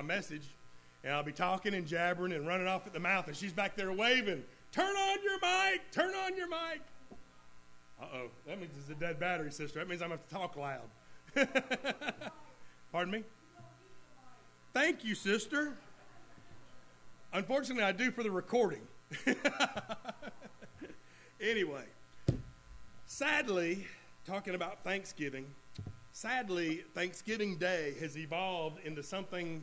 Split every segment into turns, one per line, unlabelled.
my message, and I'll be talking and jabbering and running off at the mouth, and she's back there waving, Turn on your mic! Turn on your mic! Uh oh, that means it's a dead battery, sister. That means I'm going to talk loud. Pardon me? Thank you, sister. Unfortunately, I do for the recording. anyway, sadly, talking about Thanksgiving, sadly, Thanksgiving Day has evolved into something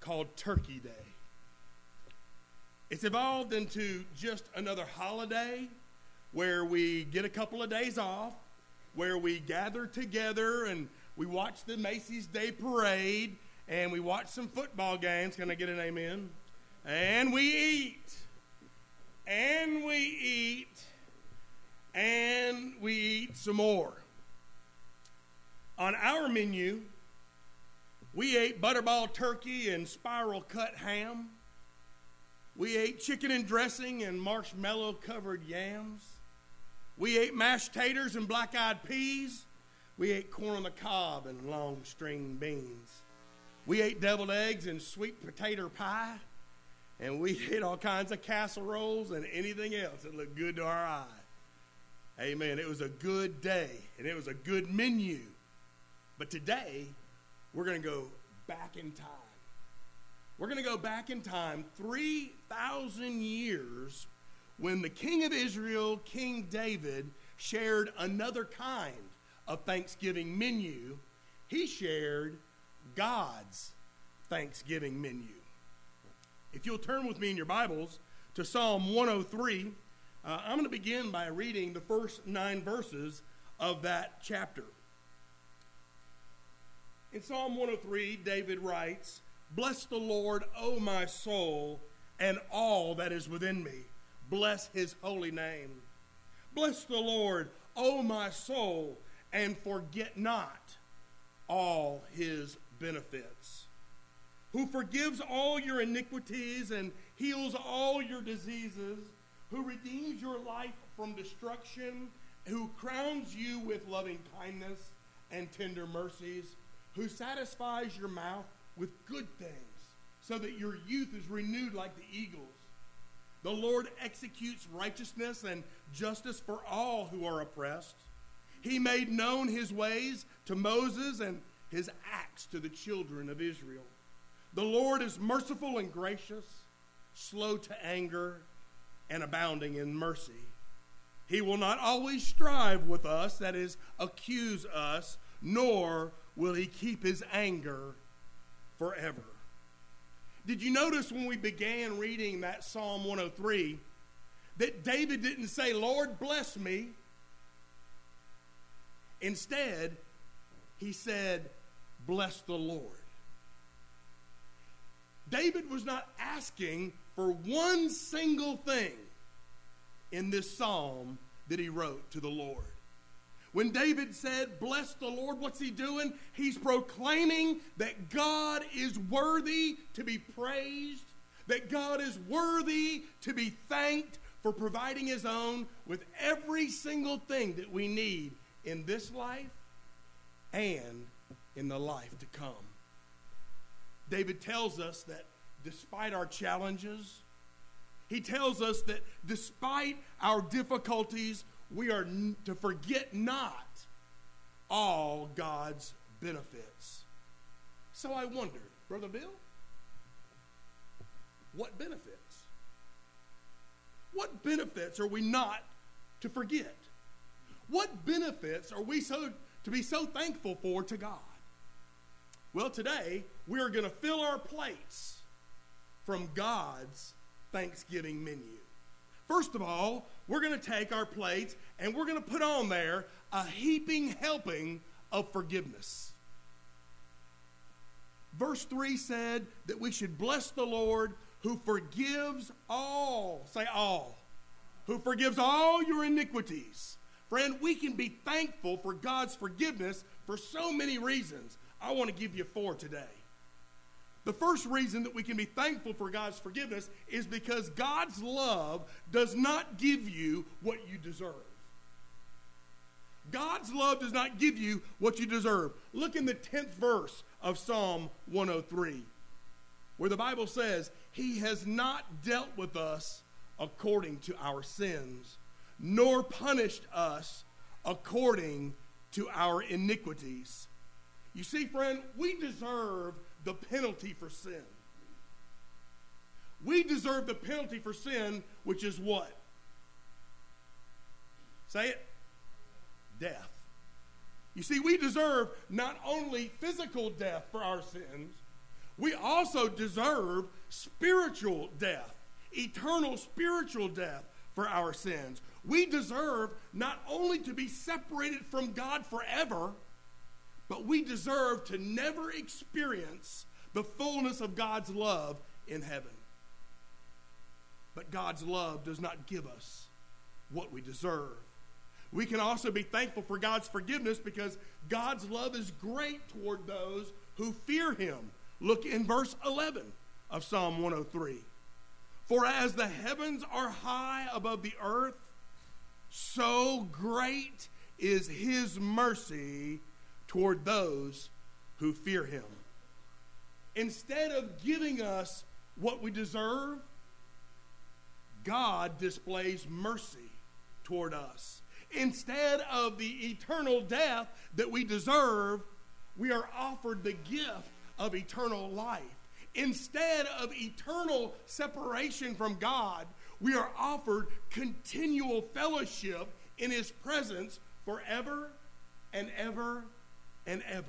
called Turkey Day. It's evolved into just another holiday where we get a couple of days off, where we gather together and we watch the Macy's Day Parade and we watch some football games. Can I get an amen? And we eat. And we eat. And we eat some more. On our menu, we ate butterball turkey and spiral cut ham. We ate chicken and dressing and marshmallow covered yams. We ate mashed taters and black eyed peas. We ate corn on the cob and long string beans. We ate deviled eggs and sweet potato pie. And we ate all kinds of casseroles and anything else that looked good to our eye. Amen. It was a good day and it was a good menu. But today, we're going to go back in time. We're going to go back in time 3,000 years when the king of Israel, King David, shared another kind of Thanksgiving menu. He shared God's Thanksgiving menu. If you'll turn with me in your Bibles to Psalm 103, uh, I'm going to begin by reading the first nine verses of that chapter. In Psalm 103, David writes, Bless the Lord, O my soul, and all that is within me. Bless his holy name. Bless the Lord, O my soul, and forget not all his benefits. Who forgives all your iniquities and heals all your diseases, who redeems your life from destruction, who crowns you with loving kindness and tender mercies, who satisfies your mouth with good things, so that your youth is renewed like the eagles. The Lord executes righteousness and justice for all who are oppressed. He made known his ways to Moses and his acts to the children of Israel. The Lord is merciful and gracious, slow to anger, and abounding in mercy. He will not always strive with us, that is, accuse us, nor will he keep his anger forever. Did you notice when we began reading that Psalm 103 that David didn't say, Lord, bless me? Instead, he said, Bless the Lord. David was not asking for one single thing in this psalm that he wrote to the Lord. When David said, Bless the Lord, what's he doing? He's proclaiming that God is worthy to be praised, that God is worthy to be thanked for providing his own with every single thing that we need in this life and in the life to come. David tells us that despite our challenges, he tells us that despite our difficulties, we are to forget not all God's benefits. So I wonder, Brother Bill, what benefits? What benefits are we not to forget? What benefits are we so to be so thankful for to God? Well, today we are going to fill our plates from God's Thanksgiving menu. First of all, we're going to take our plates and we're going to put on there a heaping helping of forgiveness. Verse 3 said that we should bless the Lord who forgives all, say all, who forgives all your iniquities. Friend, we can be thankful for God's forgiveness for so many reasons. I want to give you four today. The first reason that we can be thankful for God's forgiveness is because God's love does not give you what you deserve. God's love does not give you what you deserve. Look in the 10th verse of Psalm 103. where the Bible says, He has not dealt with us according to our sins, nor punished us according to our iniquities. You see, friend, we deserve the penalty for sin. We deserve the penalty for sin, which is what? Say it death. You see, we deserve not only physical death for our sins, we also deserve spiritual death, eternal spiritual death for our sins. We deserve not only to be separated from God forever, but we deserve to never experience the fullness of God's love in heaven. But God's love does not give us what we deserve. We can also be thankful for God's forgiveness because God's love is great toward those who fear Him. Look in verse 11 of Psalm 103. For as the heavens are high above the earth, so great is His mercy toward those who fear Him. Instead of giving us what we deserve, God displays mercy toward us. Instead of the eternal death that we deserve, we are offered the gift of eternal life. Instead of eternal separation from God, we are offered continual fellowship in His presence forever and ever and ever.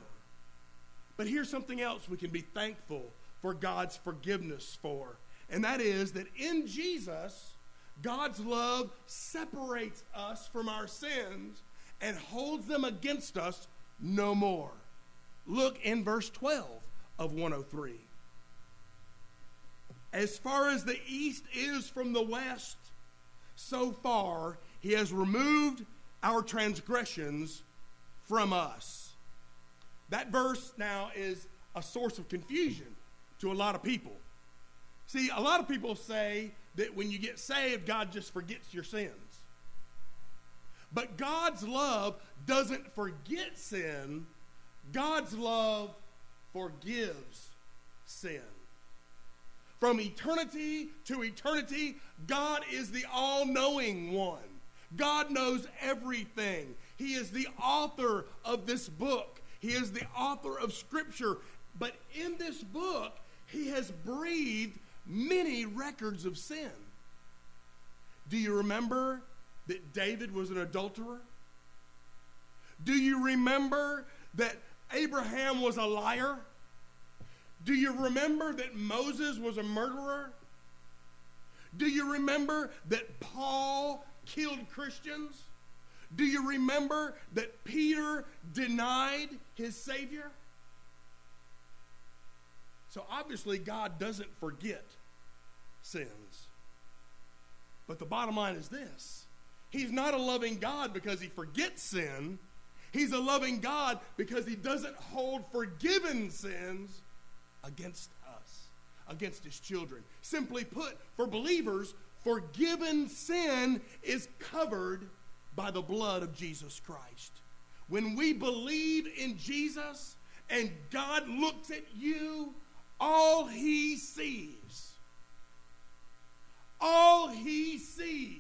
But here's something else we can be thankful for God's forgiveness for, and that is that in Jesus, God's love separates us from our sins and holds them against us no more. Look in verse 12 of 103. As far as the east is from the west, so far he has removed our transgressions from us. That verse now is a source of confusion to a lot of people. See, a lot of people say that when you get saved, God just forgets your sins. But God's love doesn't forget sin, God's love forgives sin. From eternity to eternity, God is the all knowing one. God knows everything. He is the author of this book, He is the author of Scripture. But in this book, He has breathed many records of sin. Do you remember that David was an adulterer? Do you remember that Abraham was a liar? Do you remember that Moses was a murderer? Do you remember that Paul killed Christians? Do you remember that Peter denied his Savior? So obviously, God doesn't forget sins. But the bottom line is this He's not a loving God because he forgets sin. He's a loving God because he doesn't hold forgiven sins against us, against his children. Simply put, for believers, forgiven sin is covered by the blood of Jesus Christ. When we believe in Jesus and God looks at you, all he sees, all he sees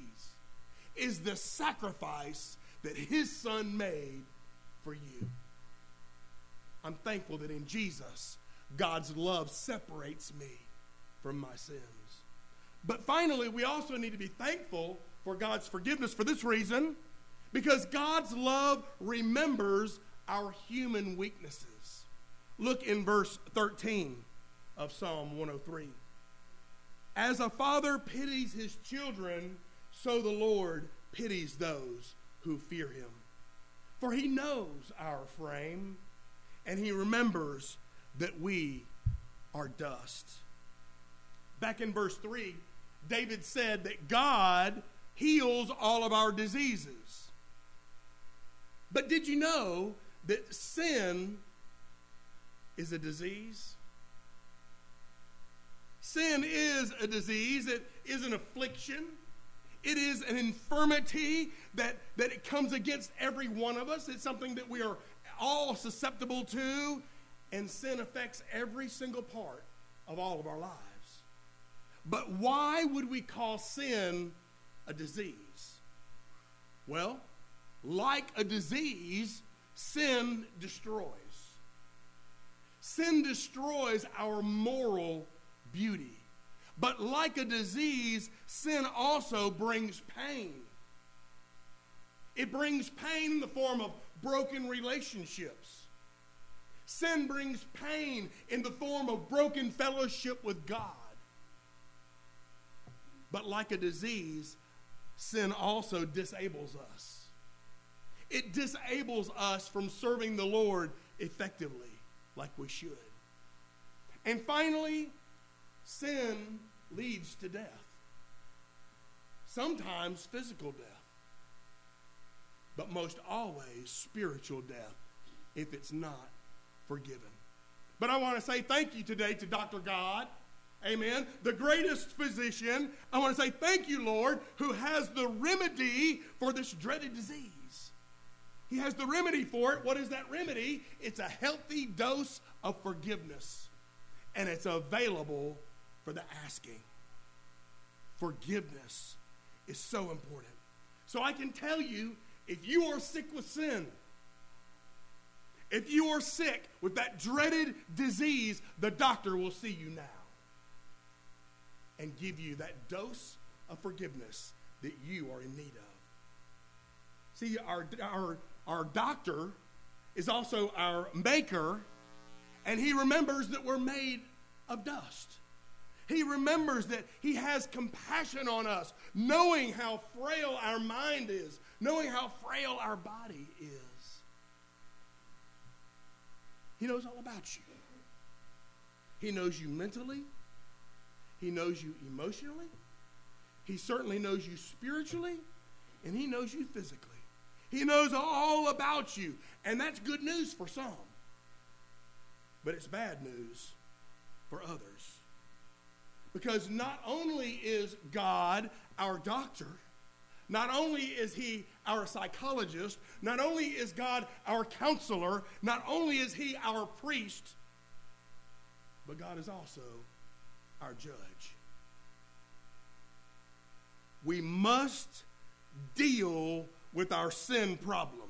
is the sacrifice that his son made for you. I'm thankful that in Jesus, God's love separates me from my sins. But finally, we also need to be thankful for God's forgiveness for this reason because God's love remembers our human weaknesses. Look in verse 13 of Psalm 103. As a father pities his children, so the Lord pities those who fear him. For he knows our frame, and he remembers that we are dust. Back in verse 3, David said that God heals all of our diseases. But did you know that sin is a disease? Sin is a disease, it is an affliction. It is an infirmity that, that it comes against every one of us. It's something that we are all susceptible to, and sin affects every single part of all of our lives. But why would we call sin a disease? Well, like a disease, sin destroys. Sin destroys our moral beauty. But like a disease, sin also brings pain. It brings pain in the form of broken relationships. Sin brings pain in the form of broken fellowship with God. But like a disease, sin also disables us. It disables us from serving the Lord effectively like we should. And finally, sin leads to death. Sometimes physical death, but most always spiritual death if it's not forgiven. But I want to say thank you today to Dr. God. Amen. The greatest physician. I want to say thank you, Lord, who has the remedy for this dreaded disease. He has the remedy for it. What is that remedy? It's a healthy dose of forgiveness, and it's available for the asking. Forgiveness is so important. So I can tell you if you are sick with sin, if you are sick with that dreaded disease, the doctor will see you now and give you that dose of forgiveness that you are in need of. See, our, our our doctor is also our maker, and he remembers that we're made of dust. He remembers that he has compassion on us, knowing how frail our mind is, knowing how frail our body is. He knows all about you. He knows you mentally, he knows you emotionally, he certainly knows you spiritually, and he knows you physically. He knows all about you. And that's good news for some. But it's bad news for others. Because not only is God our doctor, not only is he our psychologist, not only is God our counselor, not only is he our priest, but God is also our judge. We must deal with our sin problem.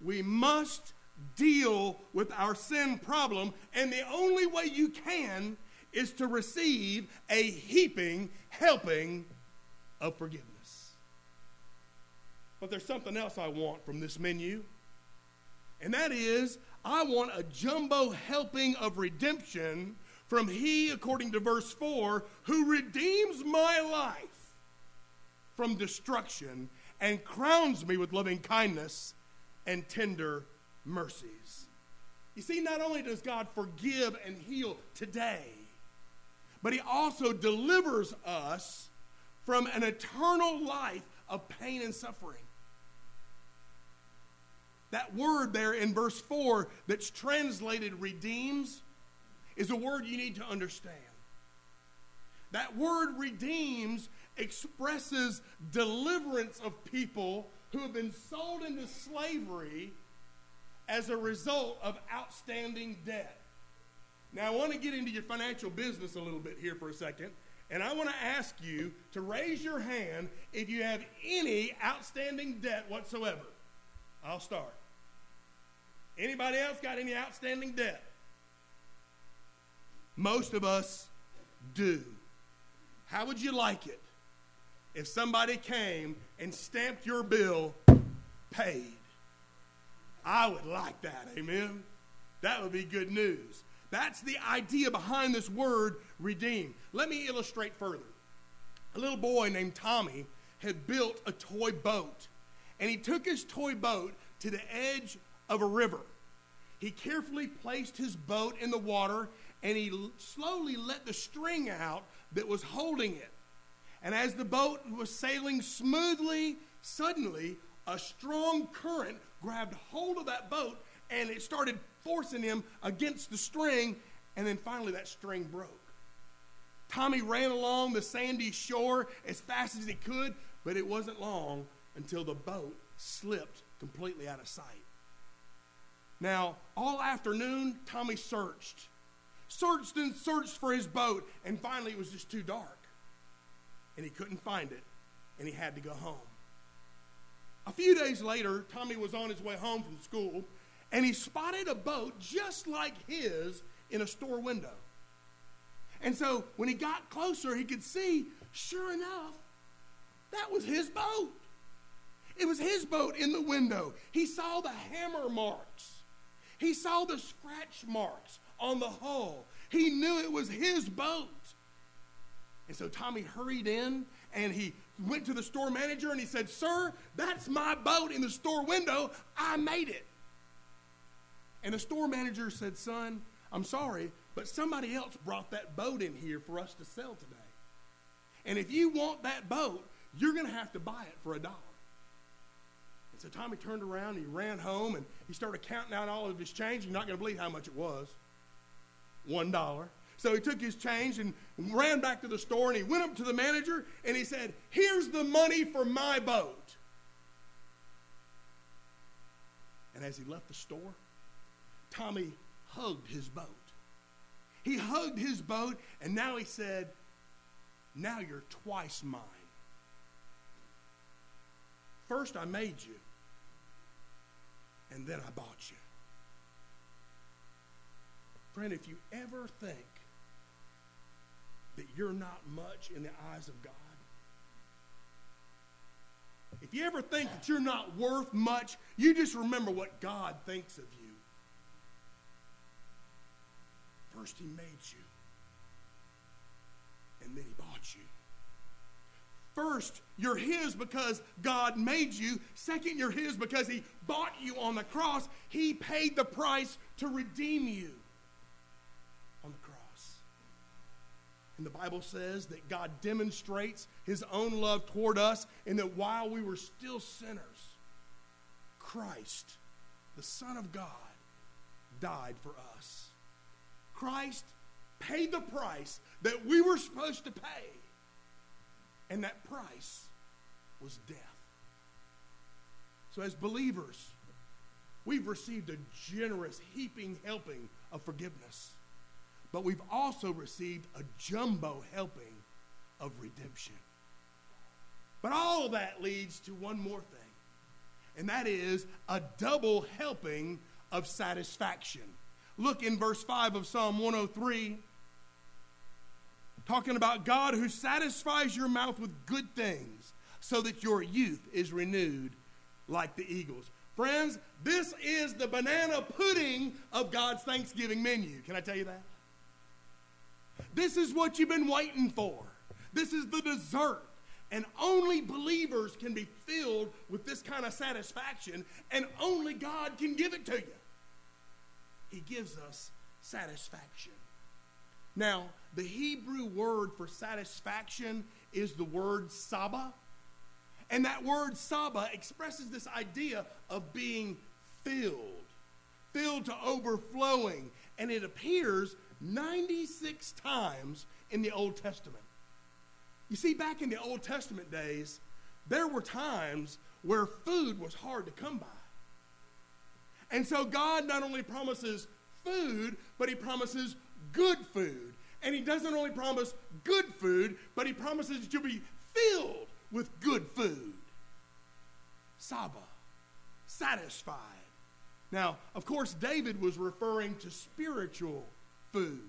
We must deal with our sin problem, and the only way you can is to receive a heaping helping of forgiveness. But there's something else I want from this menu, and that is I want a jumbo helping of redemption from He, according to verse 4, who redeems my life from destruction and crowns me with loving kindness and tender mercies. You see, not only does God forgive and heal today, but He also delivers us from an eternal life of pain and suffering. That word there in verse 4 that's translated redeems is a word you need to understand. That word redeems expresses deliverance of people who have been sold into slavery as a result of outstanding debt. Now, I want to get into your financial business a little bit here for a second, and I want to ask you to raise your hand if you have any outstanding debt whatsoever. I'll start. Anybody else got any outstanding debt? Most of us do. How would you like it if somebody came and stamped your bill paid? I would like that, amen? That would be good news. That's the idea behind this word redeem. Let me illustrate further. A little boy named Tommy had built a toy boat, and he took his toy boat to the edge of a river. He carefully placed his boat in the water, and he slowly let the string out that was holding it. And as the boat was sailing smoothly, suddenly a strong current grabbed hold of that boat and it started forcing him against the string. And then finally, that string broke. Tommy ran along the sandy shore as fast as he could, but it wasn't long until the boat slipped completely out of sight. Now, all afternoon, Tommy searched. Searched and searched for his boat, and finally it was just too dark. And he couldn't find it, and he had to go home. A few days later, Tommy was on his way home from school, and he spotted a boat just like his in a store window. And so when he got closer, he could see, sure enough, that was his boat. It was his boat in the window. He saw the hammer marks. He saw the scratch marks on the hull. He knew it was his boat. And so Tommy hurried in and he went to the store manager and he said, Sir, that's my boat in the store window. I made it. And the store manager said, Son, I'm sorry, but somebody else brought that boat in here for us to sell today. And if you want that boat, you're going to have to buy it for a dollar. And so Tommy turned around and he ran home and he started counting out all of his change. You're not going to believe how much it was one dollar. So he took his change and ran back to the store and he went up to the manager and he said, Here's the money for my boat. And as he left the store, Tommy hugged his boat. He hugged his boat and now he said, Now you're twice mine. First, I made you, and then I bought you. Friend, if you ever think that you're not much in the eyes of God, if you ever think that you're not worth much, you just remember what God thinks of you. First, He made you, and then He bought you. First, you're His because God made you. Second, you're His because He bought you on the cross. He paid the price to redeem you on the cross. And the Bible says that God demonstrates His own love toward us, and that while we were still sinners, Christ, the Son of God, died for us. Christ paid the price that we were supposed to pay. And that price was death. So, as believers, we've received a generous, heaping helping of forgiveness. But we've also received a jumbo helping of redemption. But all that leads to one more thing, and that is a double helping of satisfaction. Look in verse 5 of Psalm 103 talking about God who satisfies your mouth with good things so that your youth is renewed like the eagles. Friends, this is the banana pudding of God's Thanksgiving menu. Can I tell you that? This is what you've been waiting for. This is the dessert. And only believers can be filled with this kind of satisfaction, and only God can give it to you. He gives us satisfaction. Now, the Hebrew word for satisfaction is the word saba. And that word saba expresses this idea of being filled, filled to overflowing. And it appears 96 times in the Old Testament. You see, back in the Old Testament days, there were times where food was hard to come by. And so God not only promises food, but He promises good food. And he doesn't only promise good food, but he promises that you'll be filled with good food. Saba, satisfied. Now, of course, David was referring to spiritual food,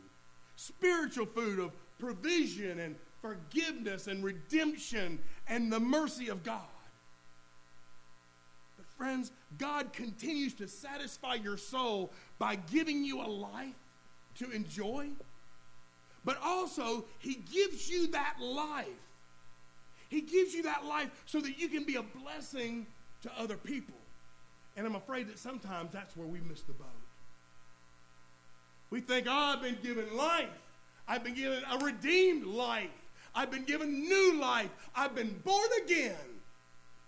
spiritual food of provision and forgiveness and redemption and the mercy of God. But, friends, God continues to satisfy your soul by giving you a life to enjoy, but also He gives you that life. He gives you that life so that you can be a blessing to other people. And I'm afraid that sometimes that's where we miss the boat. We think, oh, I've been given life. I've been given a redeemed life. I've been given new life. I've been born again.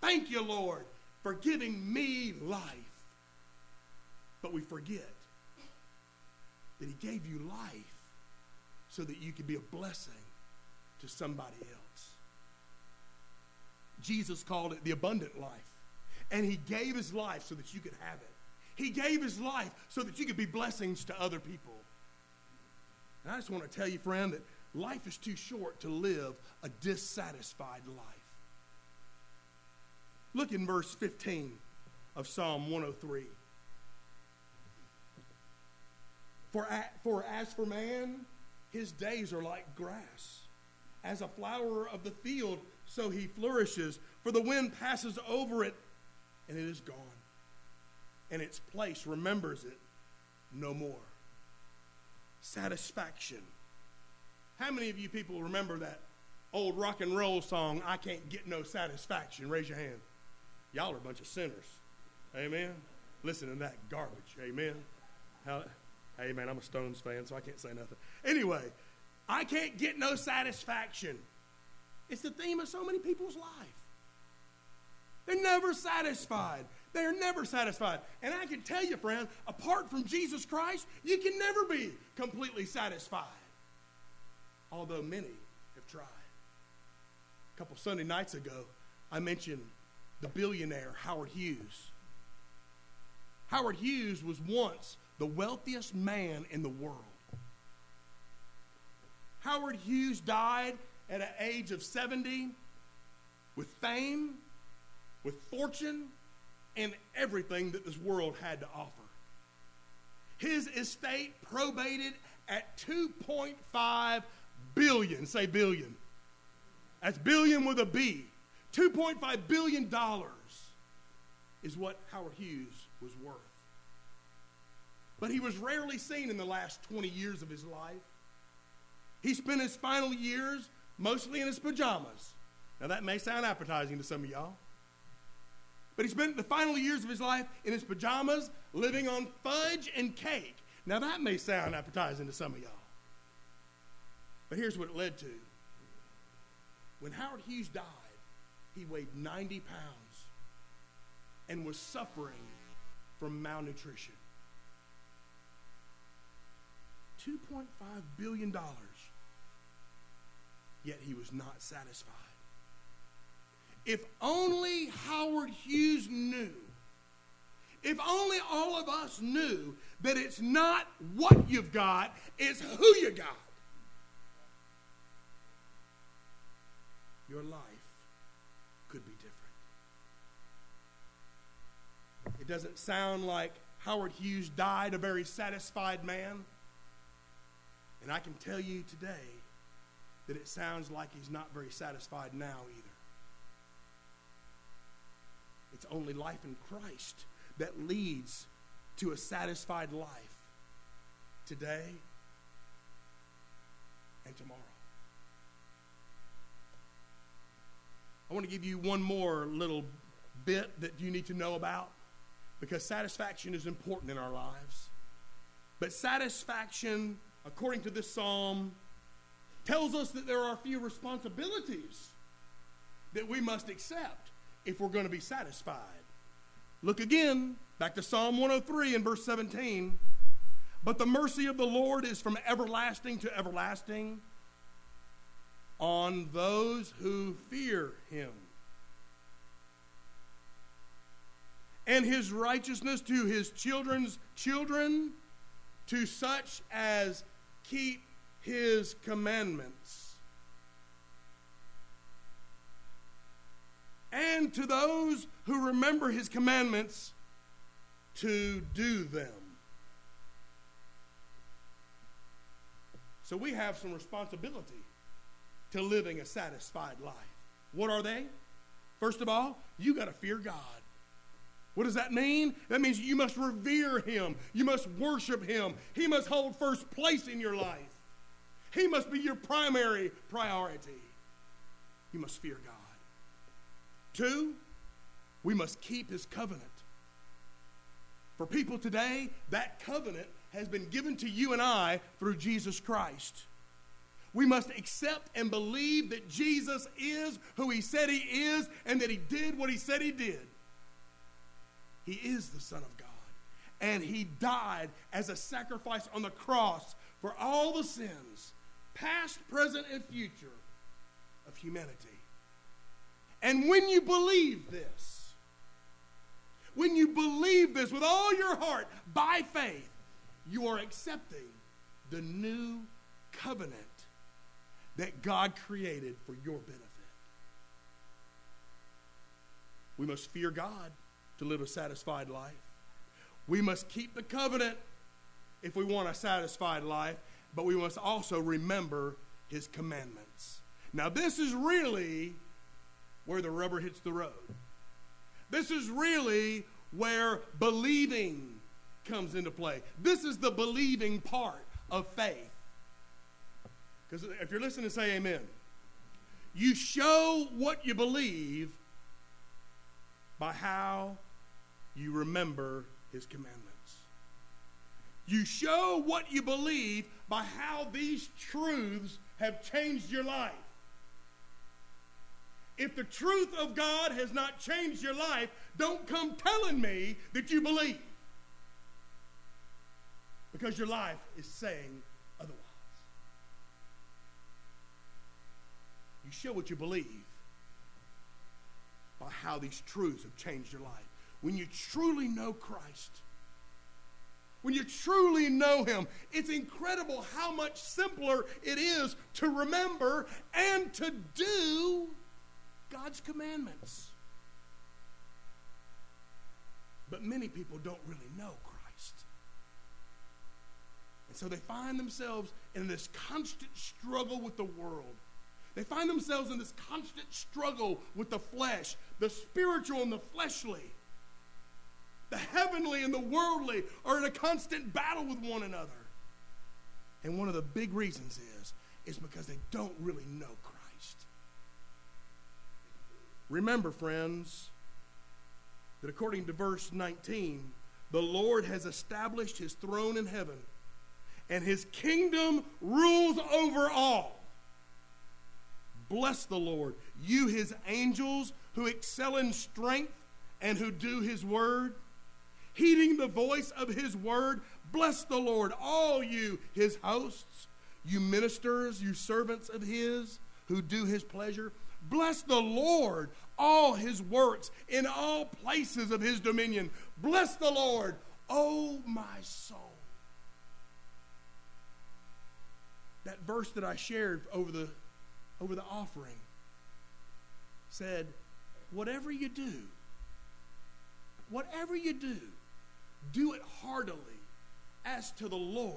Thank you, Lord, for giving me life. But we forget that He gave you life so that you could be a blessing to somebody else. Jesus called it the abundant life. And He gave His life so that you could have it. He gave his life so that you could be blessings to other people. And I just want to tell you, friend, that life is too short to live a dissatisfied life. Look in verse 15 of Psalm 103. For, for as for man, his days are like grass. As a flower of the field, so he flourishes. For the wind passes over it, and it is gone. And its place remembers it no more. Satisfaction. How many of you people remember that old rock and roll song, I Can't Get No Satisfaction? Raise your hand. Y'all are a bunch of sinners. Amen. Listen to that garbage. Amen. How, hey, man, I'm a Stones fan, so I can't say nothing. Anyway, I can't get no satisfaction. It's the theme of so many people's life. They're never satisfied. They're never satisfied. And I can tell you, friend, apart from Jesus Christ, you can never be completely satisfied. Although many have tried. A couple Sunday nights ago, I mentioned the billionaire Howard Hughes. Howard Hughes was once the wealthiest man in the world. Howard Hughes died at an age of 70 with fame, with fortune, and everything that this world had to offer. His estate probated at 2.5 billion. Say billion. That's billion with a B. 2.5 billion dollars is what Howard Hughes was worth. But he was rarely seen in the last 20 years of his life. He spent his final years mostly in his pajamas. Now, that may sound appetizing to some of y'all. But he spent the final years of his life in his pajamas, living on fudge and cake. Now, that may sound appetizing to some of y'all. But here's what it led to. When Howard Hughes died, he weighed 90 pounds and was suffering from malnutrition. $2.5 billion yet he was not satisfied. If only Howard Hughes knew, if only all of us knew that it's not what you've got, it's who you got. Your life could be different. It doesn't sound like Howard Hughes died a very satisfied man. And I can tell you today that it sounds like he's not very satisfied now either. It's only life in Christ that leads to a satisfied life today and tomorrow. I want to give you one more little bit that you need to know about because satisfaction is important in our lives. But satisfaction, according to this psalm, tells us that there are a few responsibilities that we must accept if we're going to be satisfied. Look again, back to Psalm 103 and verse 17. But the mercy of the Lord is from everlasting to everlasting on those who fear him. And his righteousness to his children's children, to such as keep his commandments. And to those who remember his commandments to do them. So we have some responsibility to living a satisfied life. What are they? First of all, you got to fear God. What does that mean? That means you must revere him. You must worship him. He must hold first place in your life. He must be your primary priority. You must fear God. Two, we must keep his covenant. For people today, that covenant has been given to you and I through Jesus Christ. We must accept and believe that Jesus is who he said he is and that he did what he said he did. He is the Son of God. And he died as a sacrifice on the cross for all the sins past, present, and future of humanity. And when you believe this, when you believe this with all your heart by faith, you are accepting the new covenant that God created for your benefit. We must fear God to live a satisfied life. We must keep the covenant if we want a satisfied life, but we must also remember his commandments. Now, this is really where the rubber hits the road. This is really where believing comes into play. This is the believing part of faith. Because if you're listening, say amen. You show what you believe by how you remember his commandments. You show what you believe by how these truths have changed your life. If the truth of God has not changed your life, don't come telling me that you believe. Because your life is saying otherwise. You show what you believe by how these truths have changed your life. When you truly know Christ, when you truly know Him, it's incredible how much simpler it is to remember and to do God's commandments. But many people don't really know Christ. And so they find themselves in this constant struggle with the world. They find themselves in this constant struggle with the flesh, the spiritual and the fleshly. The heavenly and the worldly are in a constant battle with one another. And one of the big reasons is is because they don't really know Christ. Remember, friends, that according to verse 19, the Lord has established his throne in heaven, and his kingdom rules over all. Bless the Lord, you his angels who excel in strength and who do his word. Heeding the voice of his word, bless the Lord, all you his hosts, you ministers, you servants of his who do his pleasure. Bless the Lord, all his works in all places of his dominion. Bless the Lord, O my soul. That verse that I shared over the over the offering said, whatever you do, whatever you do, do it heartily as to the Lord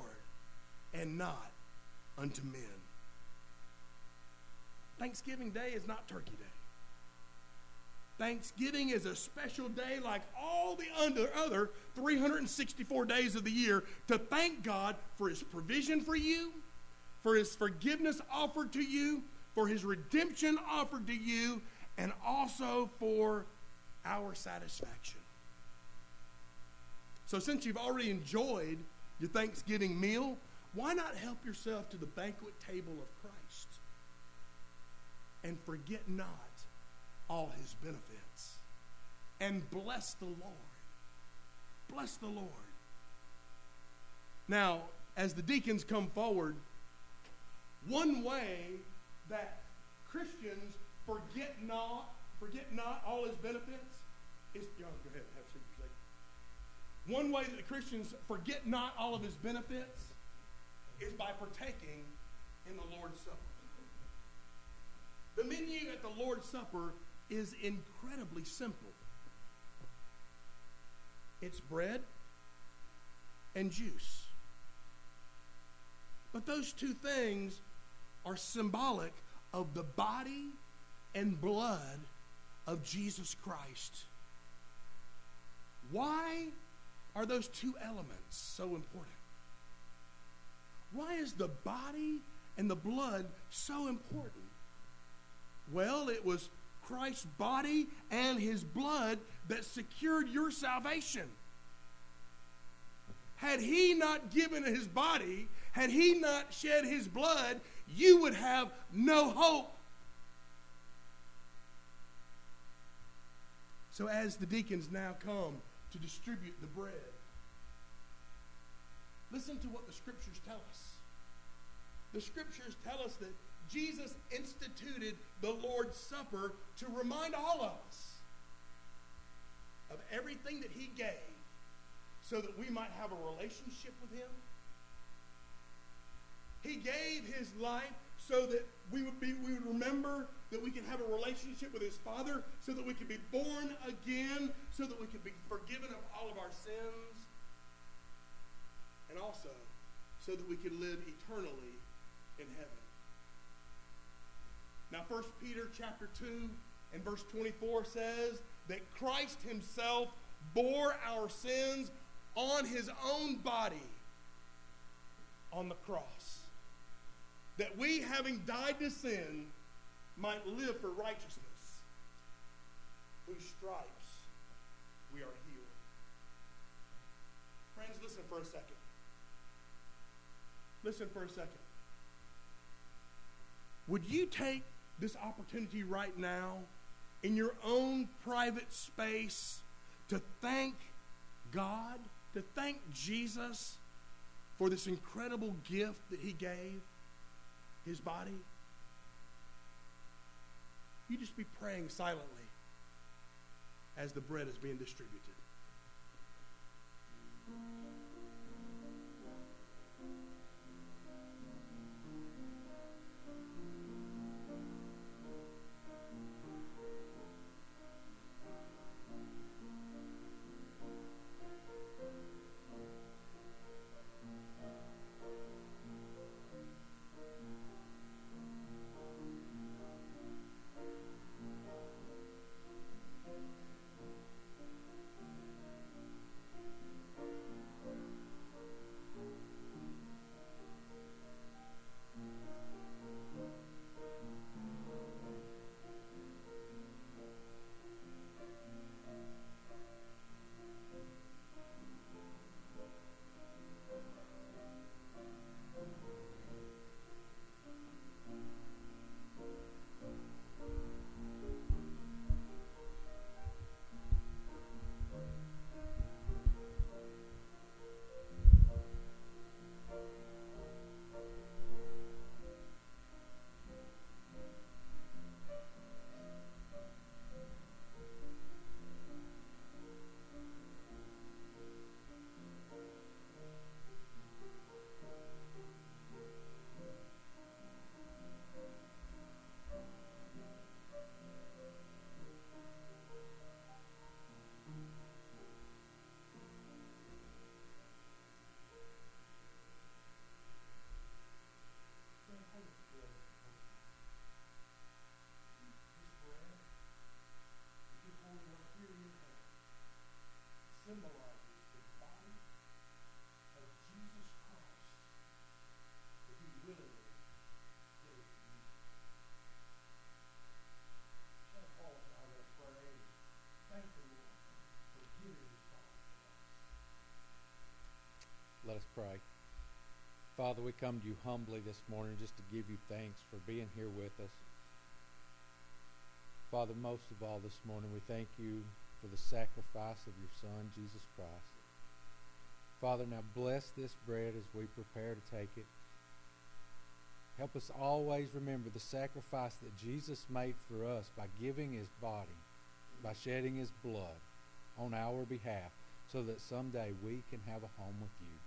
and not unto men. Thanksgiving Day is not Turkey Day. Thanksgiving is a special day like all the other 364 days of the year to thank God for his provision for you, for his forgiveness offered to you, for his redemption offered to you, and also for our satisfaction. So, since you've already enjoyed your Thanksgiving meal, why not help yourself to the banquet table of Christ and forget not all his benefits and bless the Lord? Bless the Lord. Now, as the deacons come forward, one way that Christians forget not, forget not all his benefits is, John, go ahead, have a second. One way that the Christians forget not all of his benefits is by partaking in the Lord's Supper. The menu at the Lord's Supper is incredibly simple. It's bread and juice. But those two things are symbolic of the body and blood of Jesus Christ. Why are those two elements so important? Why is the body and the blood so important? Well, it was Christ's body and his blood that secured your salvation. Had he not given his body, had he not shed his blood, you would have no hope. So, as the deacons now come to distribute the bread, listen to what the scriptures tell us. The scriptures tell us that Jesus instituted the Lord's Supper to remind all of us of everything that he gave so that we might have a relationship with him. He gave his life so that we would be we would remember that we can have a relationship with his father so that we can be born again so that we can be forgiven of all of our sins and also so that we can live eternally in heaven now 1 peter chapter 2 and verse 24 says that christ himself bore our sins on his own body on the cross that we, having died to sin, might live for righteousness, whose stripes we are healed. Friends, listen for a second. Listen for a second. Would you take this opportunity right now in your own private space to thank God, to thank Jesus for this incredible gift that He gave? his body, you just be praying silently as the bread is being distributed.
Let us pray. Father, we come to you humbly this morning just to give you thanks for being here with us. Father, most of all this morning, we thank you for the sacrifice of your Son, Jesus Christ. Father, now bless this bread as we prepare to take it. Help us always remember the sacrifice that Jesus made for us by giving his body, by shedding his blood on our behalf, so that someday we can have a home with you.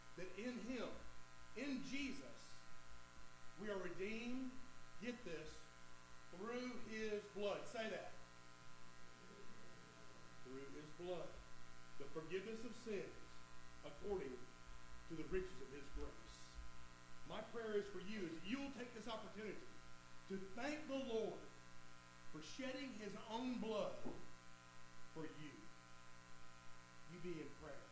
that in him, in Jesus, we are redeemed, get this, through his blood. Say that. Through his blood. The forgiveness of sins according to the riches of his grace. My prayer is for you is that you will take this opportunity to thank the Lord for shedding his own blood for you. You be in prayer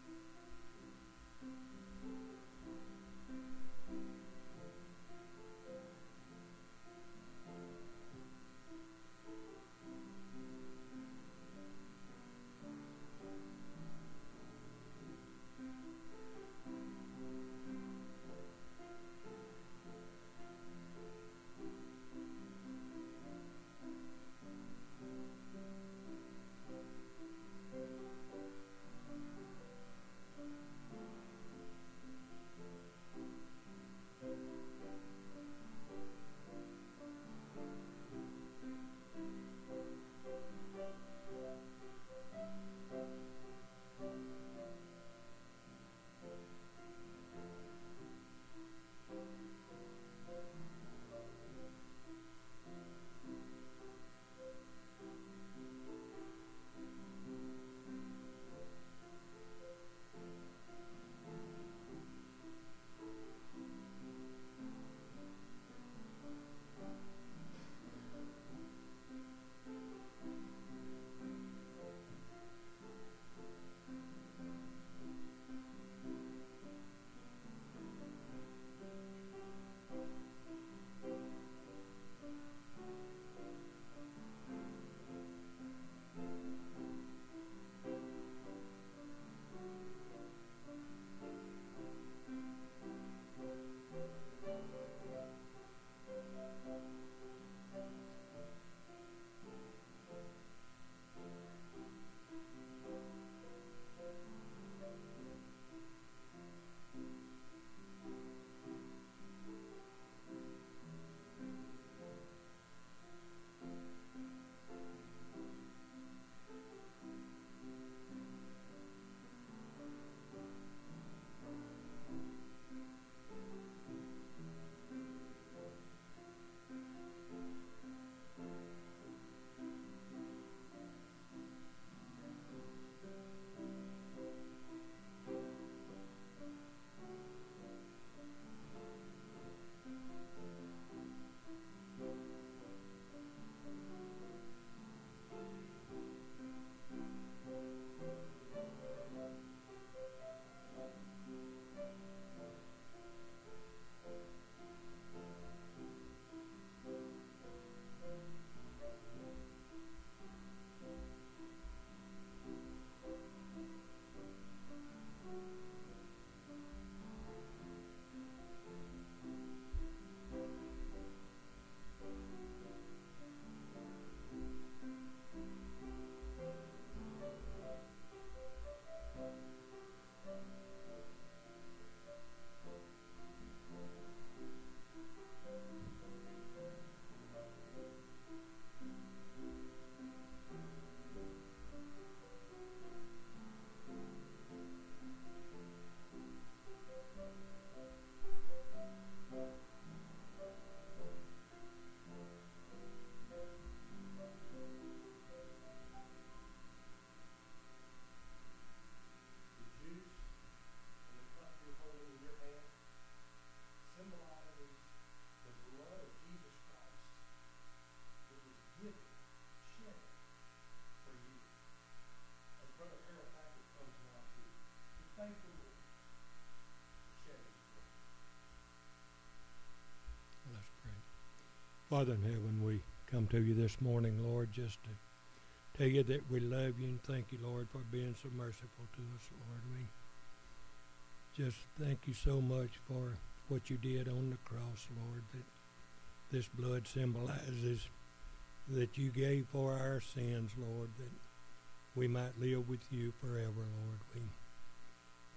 as the deacons distribute.
Father in heaven, we come to you this morning, Lord, just to tell you that we love you and thank you, Lord, for being so merciful to us, Lord. We just thank you so much for what you did on the cross, Lord, that this blood symbolizes that you gave for our sins, Lord, that we might live with you forever, Lord. We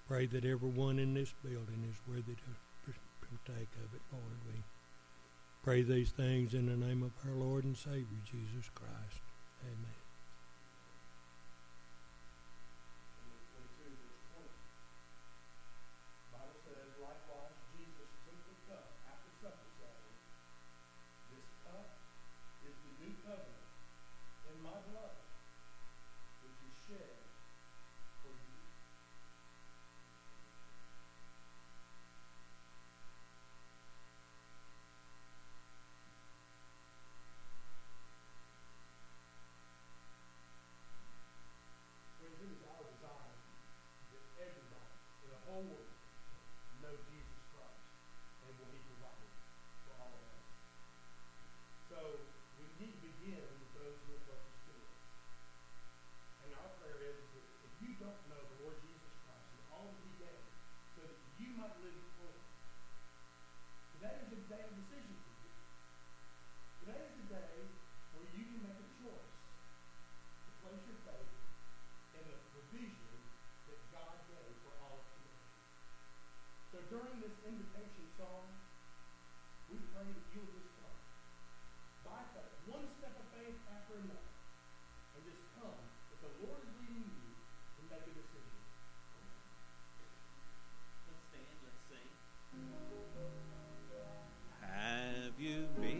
pray that everyone in this building is worthy to partake of it, Lord. We Pray these things in the name of our Lord and Savior, Jesus Christ. Amen.